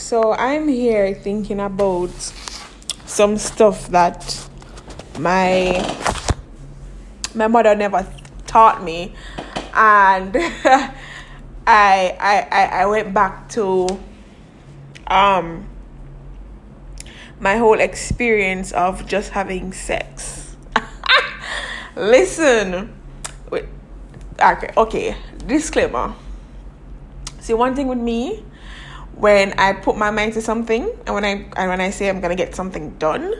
so I'm here thinking about some stuff that my my mother never taught me, and I, I I went back to um my whole experience of just having sex. Listen, wait, okay, okay. Disclaimer. See, one thing with me, when I put my mind to something, and when I and when I say I'm gonna get something done,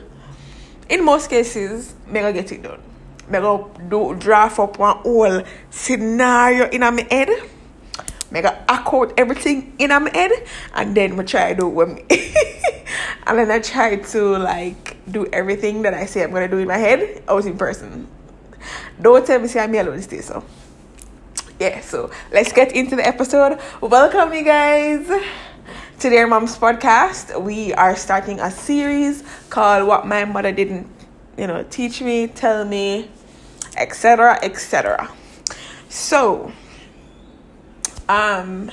in most cases, me gonna get it done. Me gonna do draft up one whole scenario in my head. Me gonna out everything in my head, and then we try to do me. and then I try to like do everything that I say I'm gonna do in my head out in person. Don't tell me say I'm alone stay so. Yeah, so let's get into the episode. Welcome you guys to Dear Mom's podcast. We are starting a series called What My Mother Didn't, you know, teach me, tell me, etc. etc. So um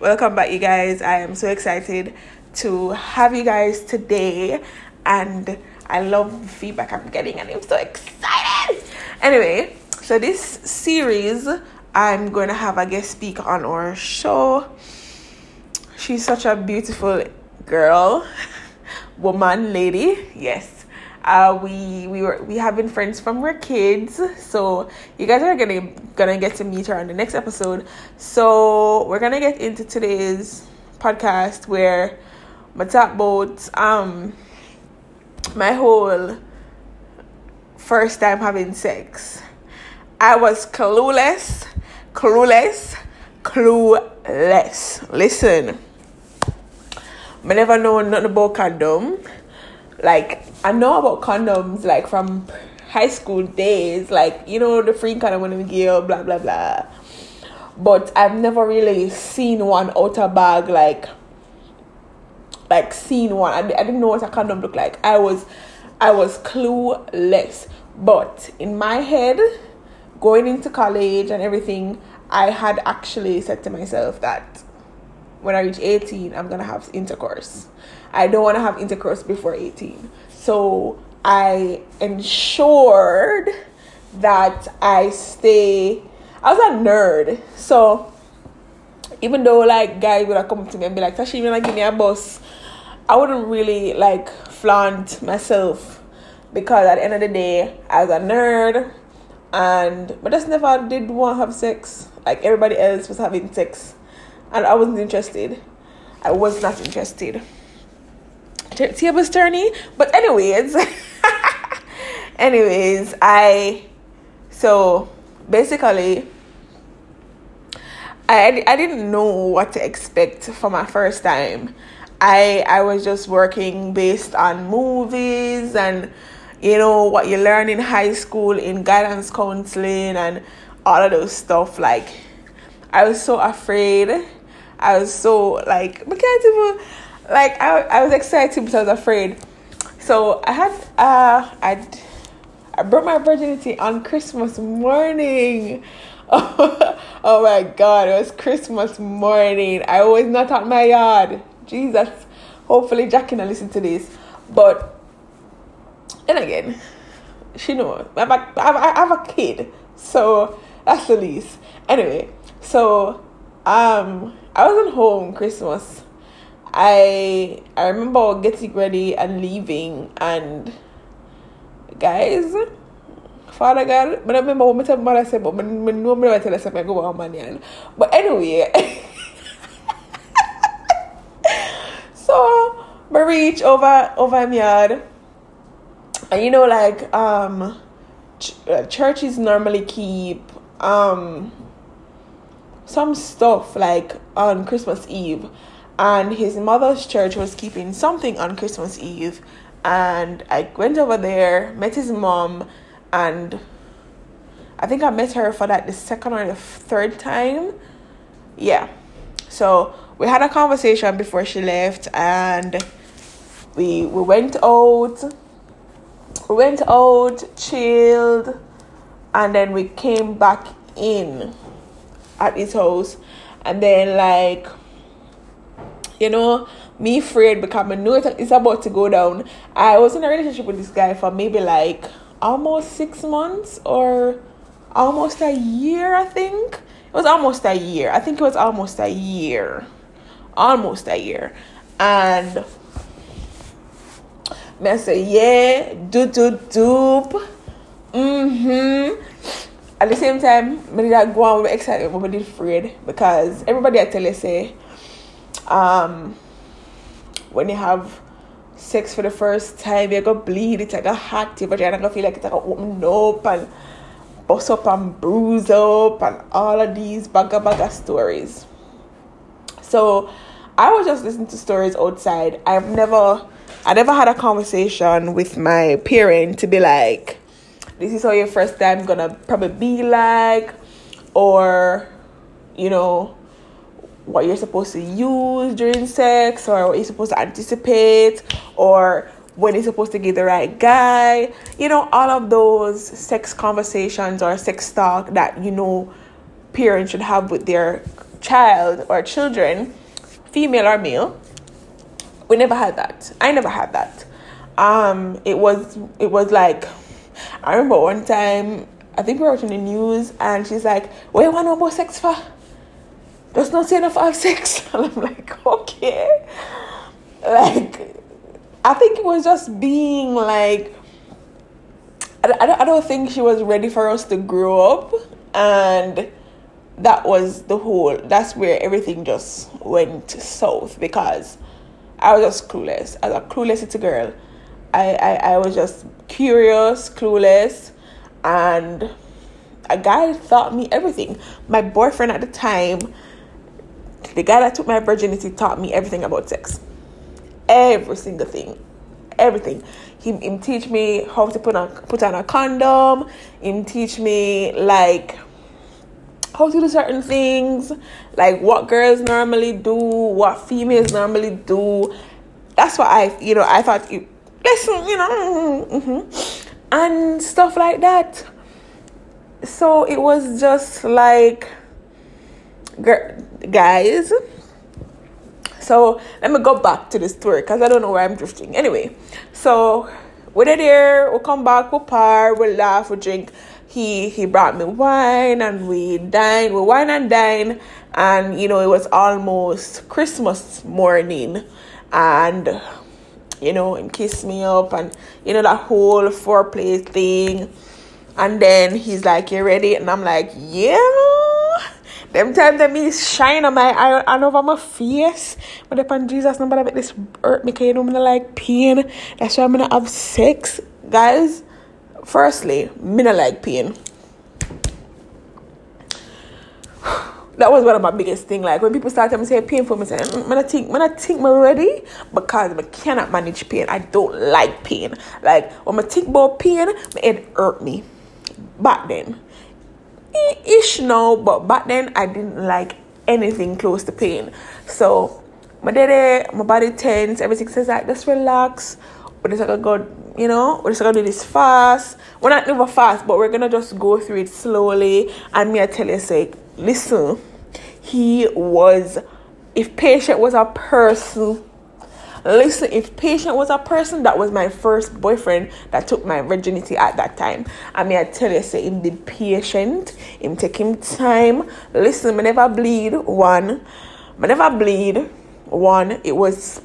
welcome back you guys. I am so excited to have you guys today and I love the feedback I'm getting and I'm so excited. Anyway, so this series I'm going to have a guest speaker on our show. She's such a beautiful girl, woman, lady. Yes. Uh, we we were we have been friends from we're kids, so you guys are gonna gonna get to meet her on the next episode. So we're gonna get into today's podcast where my talk about um my whole first time having sex. I was clueless, clueless, clueless. Listen, I never know nothing about condom. Like I know about condoms like from high school days, like you know the free condom when we give blah blah blah. But I've never really seen one outer bag like like seen one. I, I didn't know what a condom looked like. I was I was clueless. But in my head, going into college and everything, I had actually said to myself that when I reach 18, I'm gonna have intercourse. I don't wanna have intercourse before 18. So I ensured that I stay I was a nerd. So even though like guys would have come to me and be like, Tashi, you wanna give me a bus? I wouldn't really like flaunt myself because at the end of the day, I was a nerd and but just never did want to have sex. Like everybody else was having sex, and I wasn't interested. I was not interested. Tables turning, but anyways, anyways, I so basically I, I didn't know what to expect for my first time. I I was just working based on movies and you know what you learn in high school in guidance counseling and all of those stuff like I was so afraid. I was so like I can't even like I I was excited but I was afraid. So I had uh I I broke my virginity on Christmas morning. Oh, my god, it was Christmas morning. I was not at my yard. Jesus. Hopefully Jackie can listen to this. But and again, she knows. I have, a, I have a kid. So that's the least. Anyway, so um I wasn't home Christmas. I I remember getting ready and leaving and guys Father God, but I remember what my mother said, but I know me tell us I go on man. But anyway, so I reach over over my yard, and you know like um, ch- uh, churches normally keep um some stuff like on Christmas Eve, and his mother's church was keeping something on Christmas Eve, and I went over there, met his mom and I think I met her for like the second or the third time. Yeah. So we had a conversation before she left and we we went out we went out, chilled, and then we came back in at his house and then like you know, me afraid because I know it's about to go down. I was in a relationship with this guy for maybe like almost six months or almost a year, I think. It was almost a year. I think it was almost a year. Almost a year. And I say, yeah, do do doop. Mm-hmm. At the same time, I did go on with excitement, but I did afraid because everybody I tell you say, um, when you have sex for the first time, you're gonna bleed, it's like a hot, your vagina gonna feel like it's like open up and bust up and bruise up and all of these bagga bagga stories. So I was just listening to stories outside. I've never I never had a conversation with my parent to be like, this is how your first time gonna probably be like, or you know, what you're supposed to use during sex, or what you're supposed to anticipate, or when you're supposed to get the right guy. You know, all of those sex conversations or sex talk that you know parents should have with their child or children, female or male. We never had that. I never had that. Um, it was it was like I remember one time I think we were watching the news and she's like, "What you want no more sex for?" There's not say enough have sex, and I'm like, okay, like I think it was just being like, I, I, I don't think she was ready for us to grow up. And that was the whole, that's where everything just went south because I was just clueless. As a clueless little girl, I, I, I was just curious, clueless, and a guy taught me everything. My boyfriend at the time, the guy that took my virginity, taught me everything about sex. Every single thing. Everything. He him teach me how to put on put on a condom. Him teach me like how to do certain things. Like what girls normally do what females normally do. That's what i you know i thought you listen you know mm-hmm, and stuff like that. So it was just like guys. So let me go back to the story because I don't know where I'm drifting. Anyway, so we're there, we'll come back, we'll par, we'll laugh, we'll drink. He he brought me wine and we dined, we wine and dine, and you know it was almost Christmas morning, and you know and kiss me up and you know that whole foreplay thing, and then he's like, "You ready?" and I'm like, "Yeah." Them time that me shine on my eye and over my face. But upon Jesus number that this hurt me because you know me like pain. That's why I'm gonna have sex. Guys, firstly, me not like pain. That was one of my biggest thing. Like when people start to say pain for me, say, mm, I think, when I think I'm ready because I cannot manage pain. I don't like pain. Like when I think about pain, it hurt me back then ish now, but back then I didn't like anything close to pain. So my daddy, my body tense, everything says like just relax. We're just gonna go, you know, we're just gonna do this fast. We're not never fast, but we're gonna just go through it slowly. And me I tell you, say, listen, he was if patient was a person Listen, if patient was a person, that was my first boyfriend that took my virginity at that time. I mean, I tell you, say him be patient, him take him time. Listen, I never bleed one. I never bleed one. It was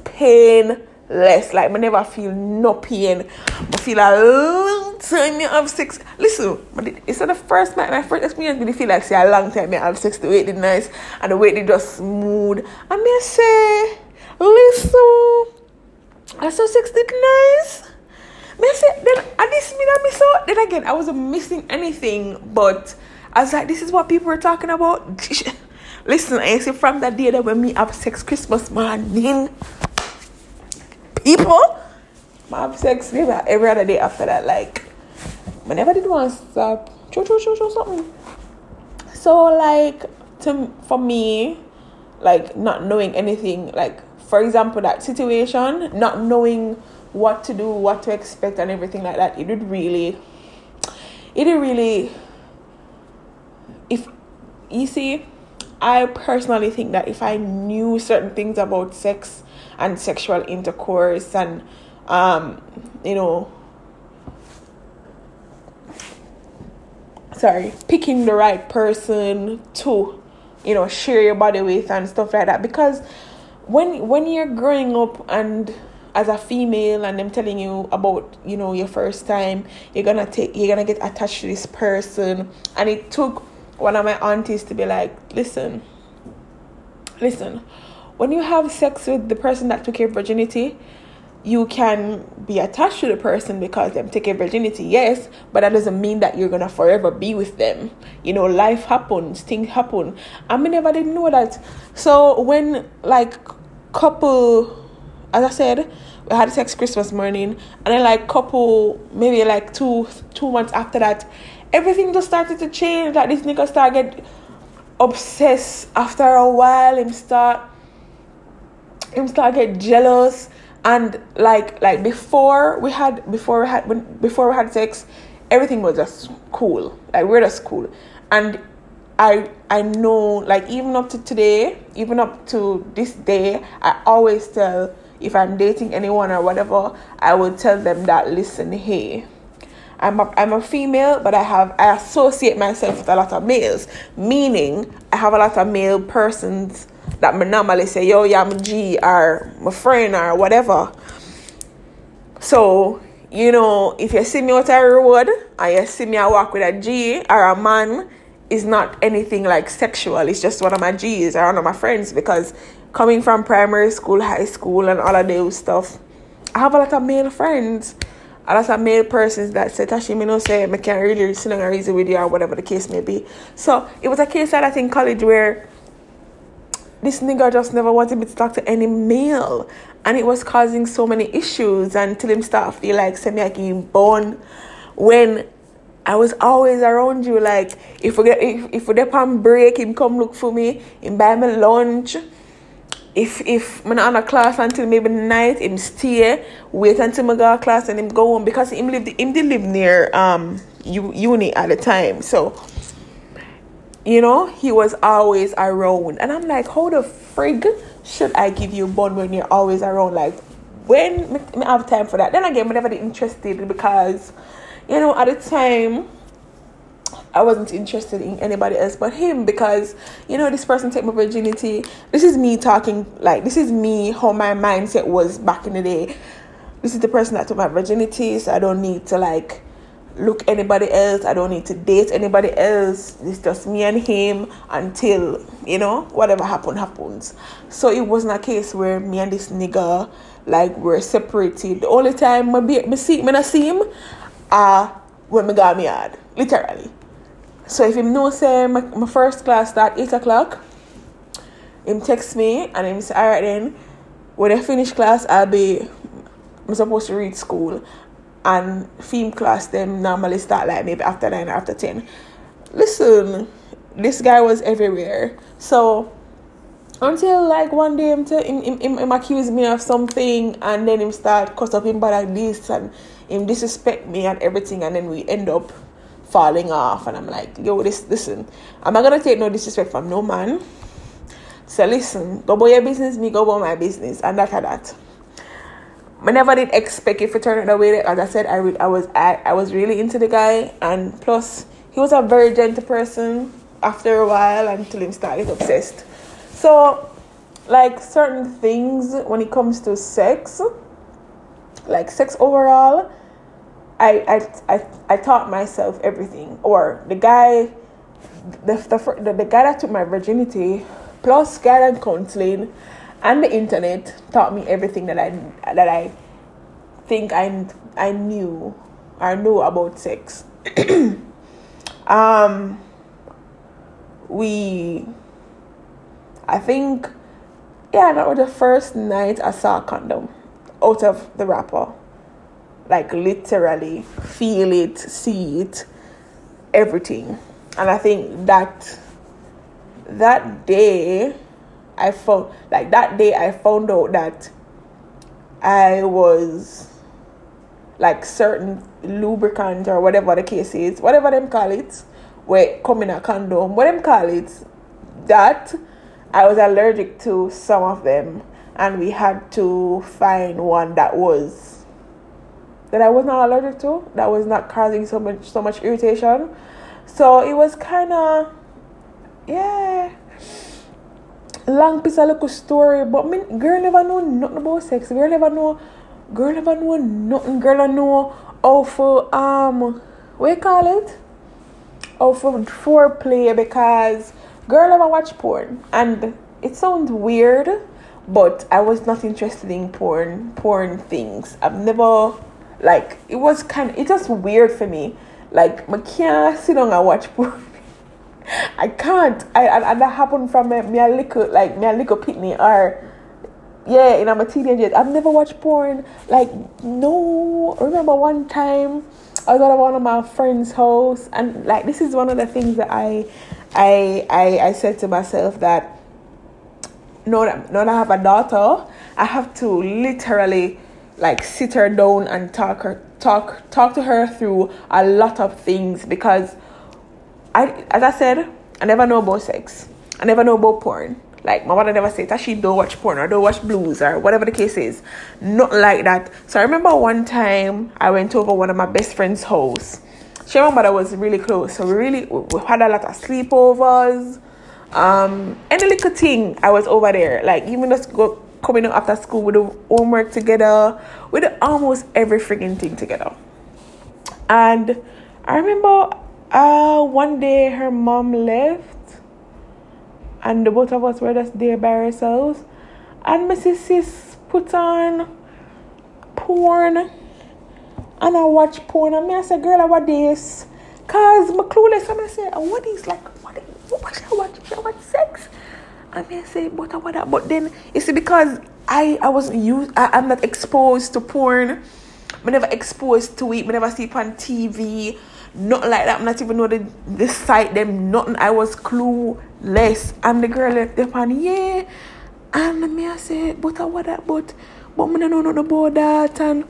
painless. Like I never feel no pain. I feel a long time me have sex. Listen, it's not the first time. My first experience did feel like say a long time me have sex. The way it nice and the way it just smooth. And me say. Listen, I saw six did nice. Me say then I this mean I saw then again I wasn't missing anything, but I was like, this is what people were talking about. Listen, I see from that day that when me have sex Christmas morning, people I have sex every other day after that. Like, I never did want to stop. Cho cho cho cho something. So like to for me, like not knowing anything, like for example, that situation, not knowing what to do, what to expect, and everything like that, it would really, it would really, if you see, I personally think that if I knew certain things about sex and sexual intercourse and um, you know sorry, picking the right person to, you know, share your body with and stuff like that. Because when when you're growing up and as a female and them telling you about you know your first time you're gonna take you're gonna get attached to this person and it took one of my aunties to be like listen listen when you have sex with the person that took your virginity you can be attached to the person because them take your virginity, yes, but that doesn't mean that you're gonna forever be with them. You know, life happens, things happen. I mean, never didn't know that. So when like couple, as I said, we had sex Christmas morning, and then like couple, maybe like two two months after that, everything just started to change. Like this nigga started get obsessed after a while. Him start him start get jealous and like like before we had before we had when before we had sex everything was just cool. Like we're just cool. And i i know like even up to today even up to this day i always tell if i'm dating anyone or whatever i will tell them that listen hey I'm a, I'm a female, but I have I associate myself with a lot of males, meaning I have a lot of male persons that me normally say, yo, yeah, I'm G or my friend or whatever. So, you know, if you see me out a road and you see me I walk with a G or a man, is not anything like sexual. It's just one of my G's or one of my friends because coming from primary school, high school, and all of those stuff, I have a lot of male friends. A lot of male persons that say, Tashi, me no say, I can't really sit down and reason with you or whatever the case may be. So it was a case that I think college where this nigga just never wanted me to talk to any male. And it was causing so many issues until him start feel like semi like born when I was always around you. Like if we get if, if we get on break him come look for me him buy me lunch. If if I'm not on a class until maybe night him stay wait until I go class and him go home. Because him live him did live near um uni at the time. So you know, he was always around. And I'm like, how the frig should I give you bond when you're always around? Like, when I have time for that? Then again, I never interested because, you know, at the time, I wasn't interested in anybody else but him because, you know, this person took my virginity. This is me talking, like, this is me, how my mindset was back in the day. This is the person that took my virginity, so I don't need to, like, look anybody else. I don't need to date anybody else. It's just me and him until, you know, whatever happen happens. So it wasn't a case where me and this nigga like were separated. The only time I be me see me not see him uh when me got me hard. Literally. So if him know say my, my first class start eight o'clock, him text me and him say, Alright then, when I finish class I'll be I'm supposed to read school and film class them normally start like maybe after 9 or after 10 listen this guy was everywhere. So until like one day him, tell, him, him, him, him accuse me of something and then him start cuss up him by like this and him disrespect me and everything and then we end up falling off. And I'm like yo this listen I'm not gonna take no disrespect from no man. So listen go about your business me go about my business and that that I never did expect it to turn out the way. that, As I said, I, re- I was I, I was really into the guy, and plus he was a very gentle person. After a while, until he started obsessed. So, like certain things when it comes to sex, like sex overall, I I I, I taught myself everything. Or the guy, the the, the, the guy that took my virginity, plus guidance counseling and the internet taught me everything that I that I think I I knew or know about sex. um, we, I think, yeah, that was the first night I saw a condom out of the wrapper. Like literally feel it, see it, everything. And I think that that day I found like that day I found out that I was like certain lubricant or whatever the case is, whatever them call it, where come in a condom, what them call it, that, I was allergic to some of them, and we had to find one that was that I was not allergic to, that was not causing so much so much irritation. So it was kind of yeah long piece of little story, but me girl never know nothing about sex. Girl never know girl never know nothing. Girl I know how for um what you call it? How for foreplay because girl never watch porn and it sounds weird, but I was not interested in porn porn things. I've never like it was kind of it's just weird for me. Like I can't sit down and watch porn. I can't. I and, and that happened from me, me a little like me a little pitney or yeah, and I'm a teenager. I've never watched porn. Like no. I remember one time I was at one of my friends' house, and like this is one of the things that I, I, I, I said to myself that. no no I have a daughter, I have to literally like sit her down and talk her talk talk to her through a lot of things because I as I said, I never know about sex. I never know about porn. Like my mother never said that she don't watch porn or don't watch blues or whatever the case is. Not like that. So I remember one time I went over one of my best friend's house. She and my mother was really close. So we really we had a lot of sleepovers. Um any little thing I was over there. Like even just go coming up after school with the homework together, We with almost every freaking thing together. And I remember uh, one day her mom left, and the both of us were just there by ourselves. And Mrs. Sis put on porn, and I watch porn. And me, I said, Girl, I watch this. Cause my clueless, and I say, what is like, what, what should I watch? Should I watch sex? I may say, but I what that? But then you see, because I I wasn't used, I, I'm not exposed to porn. I never exposed to it. I never see it on TV. Nothing like that. I'm not even know the the site them. Nothing. I was clueless. And the girl left them on yeah. And me I said, but I what that? But but me don't know nothing about that. And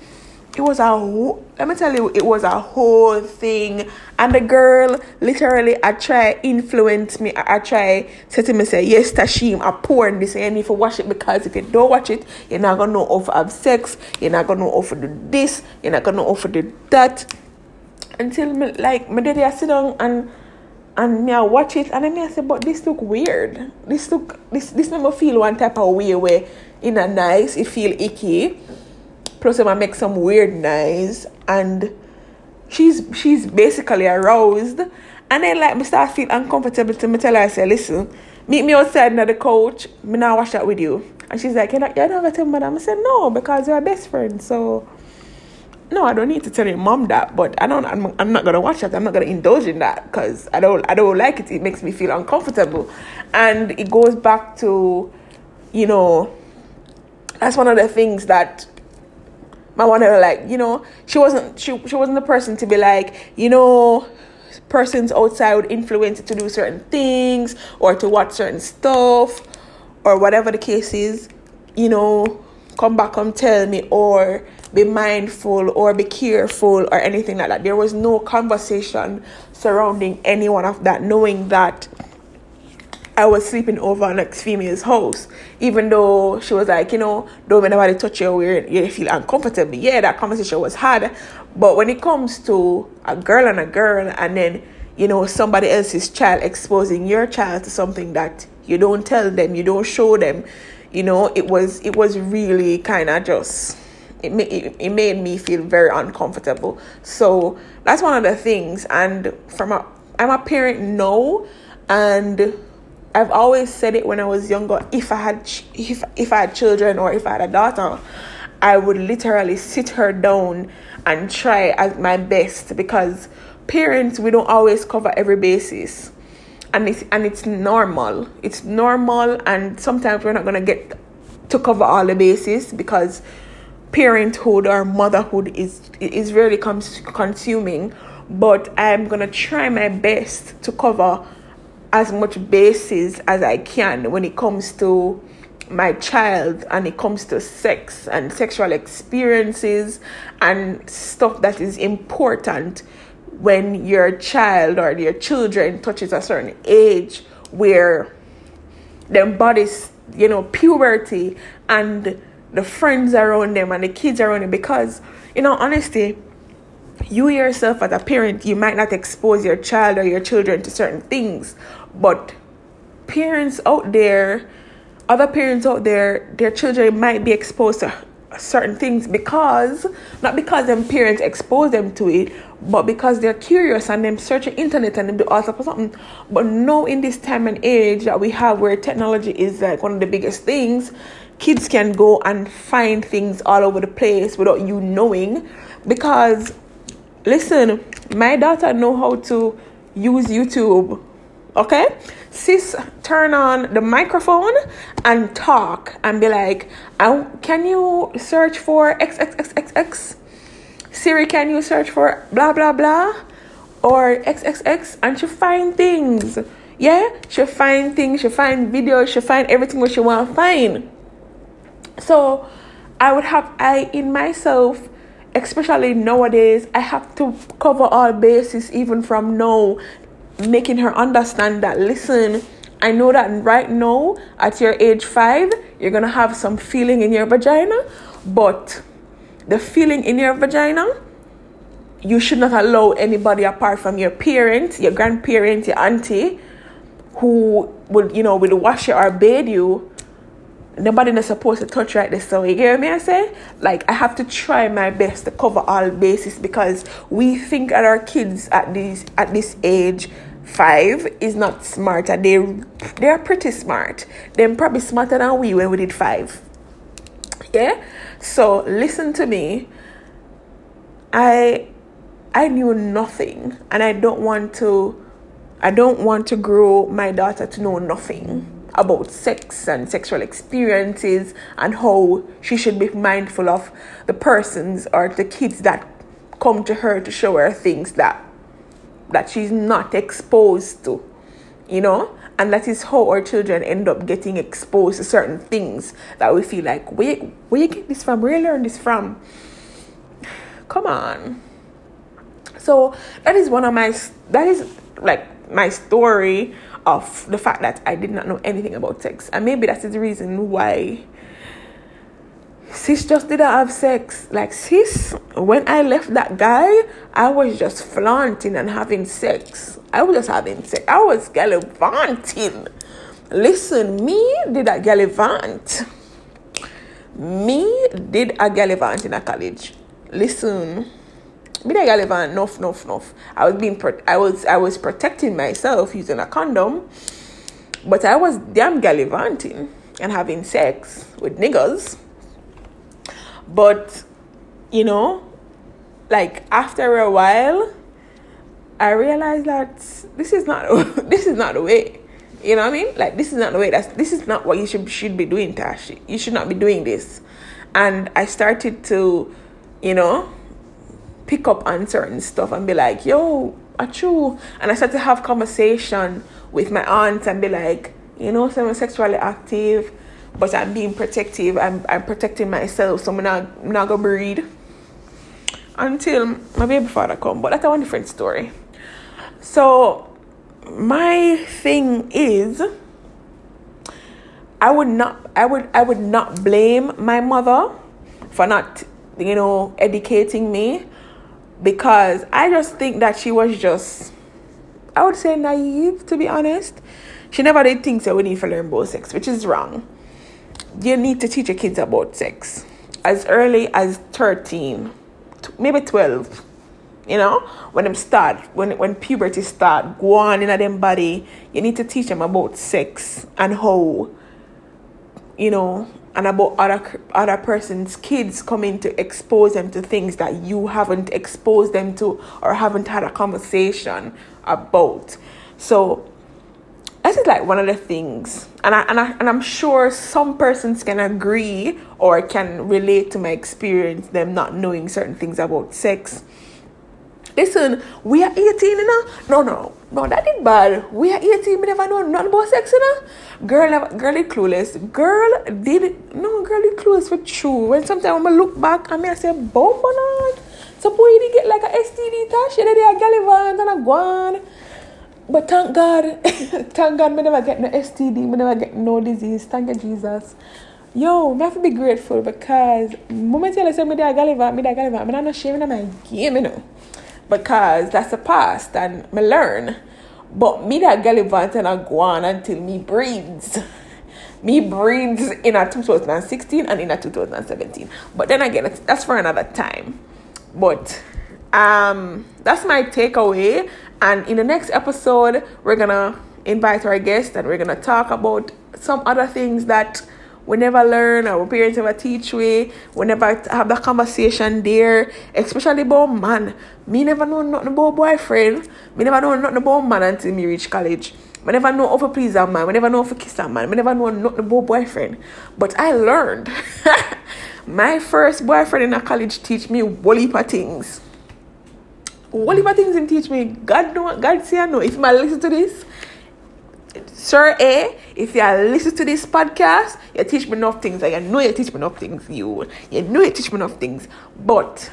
it was a whole, let me tell you, it was a whole thing. And the girl literally, I try influence me. I, I try say to me say, yes, Tashim, I porn this and if you watch it because if you don't watch it, you're not gonna know how to have sex, you're not gonna know how to do this, you're not gonna know how to do that. Until me like my daddy I sit down and and me I watch it and then me I say, but this look weird. This look this this made me feel one type of way where in a nice, it feel icky. Plus I make some weird noise and she's she's basically aroused. And then like me start feel uncomfortable to me tell her I say listen meet me outside near the couch me now watch that with you. And she's like you know you never tell madam. I said no because you're best friend so no, I don't need to tell your mom that, but I don't. I'm, I'm not gonna watch that. I'm not gonna indulge in that because I don't. I don't like it. It makes me feel uncomfortable, and it goes back to, you know, that's one of the things that my one like you know she wasn't she, she wasn't the person to be like you know persons outside would influence to do certain things or to watch certain stuff or whatever the case is you know come back and tell me or be mindful or be careful or anything like that there was no conversation surrounding any one of that knowing that I was sleeping over an ex female's house, even though she was like, you know, don't let nobody touch you where you feel uncomfortable. Yeah, that conversation was hard. But when it comes to a girl and a girl, and then, you know, somebody else's child exposing your child to something that you don't tell them, you don't show them, you know, it was it was really kind of just it, it, it made me feel very uncomfortable. So that's one of the things. And from a I'm a parent now, and I've always said it when I was younger. If I had if if I had children or if I had a daughter, I would literally sit her down and try at my best because parents we don't always cover every basis, and it's and it's normal. It's normal, and sometimes we're not gonna get to cover all the bases because parenthood or motherhood is is really comes consuming. But I'm gonna try my best to cover as much basis as I can when it comes to my child and it comes to sex and sexual experiences and stuff that is important when your child or your children touches a certain age where their bodies, you know, puberty and the friends around them and the kids around them because, you know, honestly, you yourself as a parent, you might not expose your child or your children to certain things, but parents out there, other parents out there, their children might be exposed to certain things because not because them parents expose them to it but because they're curious and them search the internet and them do all of something. But no in this time and age that we have where technology is like one of the biggest things kids can go and find things all over the place without you knowing. Because listen my daughter know how to use youtube okay? Sis turn on the microphone and talk and be like can you search for xxxxx siri can you search for blah blah blah? Or xxx and she find things. Yeah? She find things. She find videos. She find everything what she want. To find so i would have i in myself especially nowadays i have to cover all bases even from now making her understand that listen I know that right now at your age 5 you're to have some feeling in your vagina but the feeling in your vagina you should not allow anybody apart from your parents, your grandparents, your auntie who would you know will wash you or bathe you nobody is supposed to touch right this so you hear me I say like I have to try my best to cover all bases because we think that our kids at this at this age five is not smart, smarter. They they're pretty smart. They're probably smarter than we when we did five. Yeah? So listen to me. I I knew nothing and I don't want to I don't want to grow my daughter to know nothing about sex and sexual experiences and how she should be mindful of the persons or the kids that come to her to show her things that that she's not exposed to, you know? And that is how our children end up getting exposed to certain things that we feel like, where, where you get this from? Where you learn this from? Come on. So that is one of my, that is like my story of the fact that I did not know anything about sex. And maybe that is the reason why sis just didn't have sex. Like sis, when I left that guy, I was just flaunting and having sex. I was just having sex. I was gallivanting. Listen, me did a gallivant. Me did a gallivant in a college. Listen, a gallivant. Nuff, nuff, nuff. I was being, pro- I was, I was protecting myself using a condom, but I was damn gallivanting and having sex with niggas but, you know, like after a while, I realized that this is not this is not the way. You know what I mean? Like this is not the way. That's this is not what you should should be doing, Tash. You should not be doing this. And I started to, you know, pick up on certain stuff and be like, yo, true. And I started to have conversation with my aunt and be like, you know, so I'm sexually active but I'm being protective. I'm, I'm protecting myself, so I'm not, I'm not gonna breed until my baby father come. But that's a different story. So my thing is, I would not, I would, I would not blame my mother for not, you know, educating me because I just think that she was just, I would say naive to be honest. She never did think that we need to learn about sex, which is wrong. You need to teach your kids about sex as early as 13 maybe 12 you know? When them start when when puberty start go on in a them body. You need to teach them about sex and how you know and about other other person's kids coming to expose them to things that you haven't exposed them to or haven't had a conversation about so this is like one of the things and I, and I and I'm sure some persons can agree or can relate to my experience them not knowing certain things about sex. Listen, we are 18, you know? No, no, no, that is bad. We are 18, we never know nothing about sex, you know? Girl, girl is clueless. Girl did, no, girl is clueless for true. When sometimes I look back, I mean, I say, bomb on So, boy, did get like a STD tash, and then they are gallivant and a guan. but thank God, thank God, me never get no STD, me never get no disease. Thank you, Jesus. Yo, me have to be grateful because moment you say me there Gulliver, me there Gulliver, me not ashamed of my game, you know. Because that's the past and me learn. But me that Gulliver and I go on until me breeds. Me breeds in a 2016 and in a 2017. But then again, that's for another time. But um that's my takeaway. And in the next episode, we're gonna invite our guest and we're gonna talk about some other things that we never learn our parents never teach we we never have that conversation there especially about man me never know nothing about boyfriend me never know nothing about man until me reach college I never know how to please a man. I never know how to kiss a man. I never know nothing about boyfriend. But I learned. My first boyfriend in a college teach me whole things. Whole things teach me. God know, God say I know. If I listen to this, Sir A, if you listen to this podcast, you teach me enough things. I know you teach me enough things. You, you know you teach me enough things. But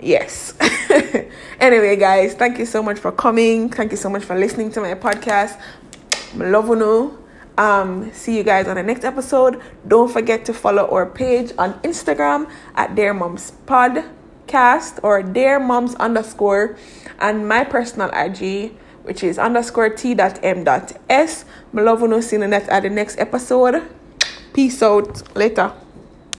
yes. anyway, guys, thank you so much for coming. Thank you so much for listening to my podcast. Love you. Um, see you guys on the next episode. Don't forget to follow our page on Instagram at Dear Moms Podcast or Dear Moms underscore and my personal IG which is underscore t dot m dot s. My love you know seeing that at the next episode. Peace out. Later.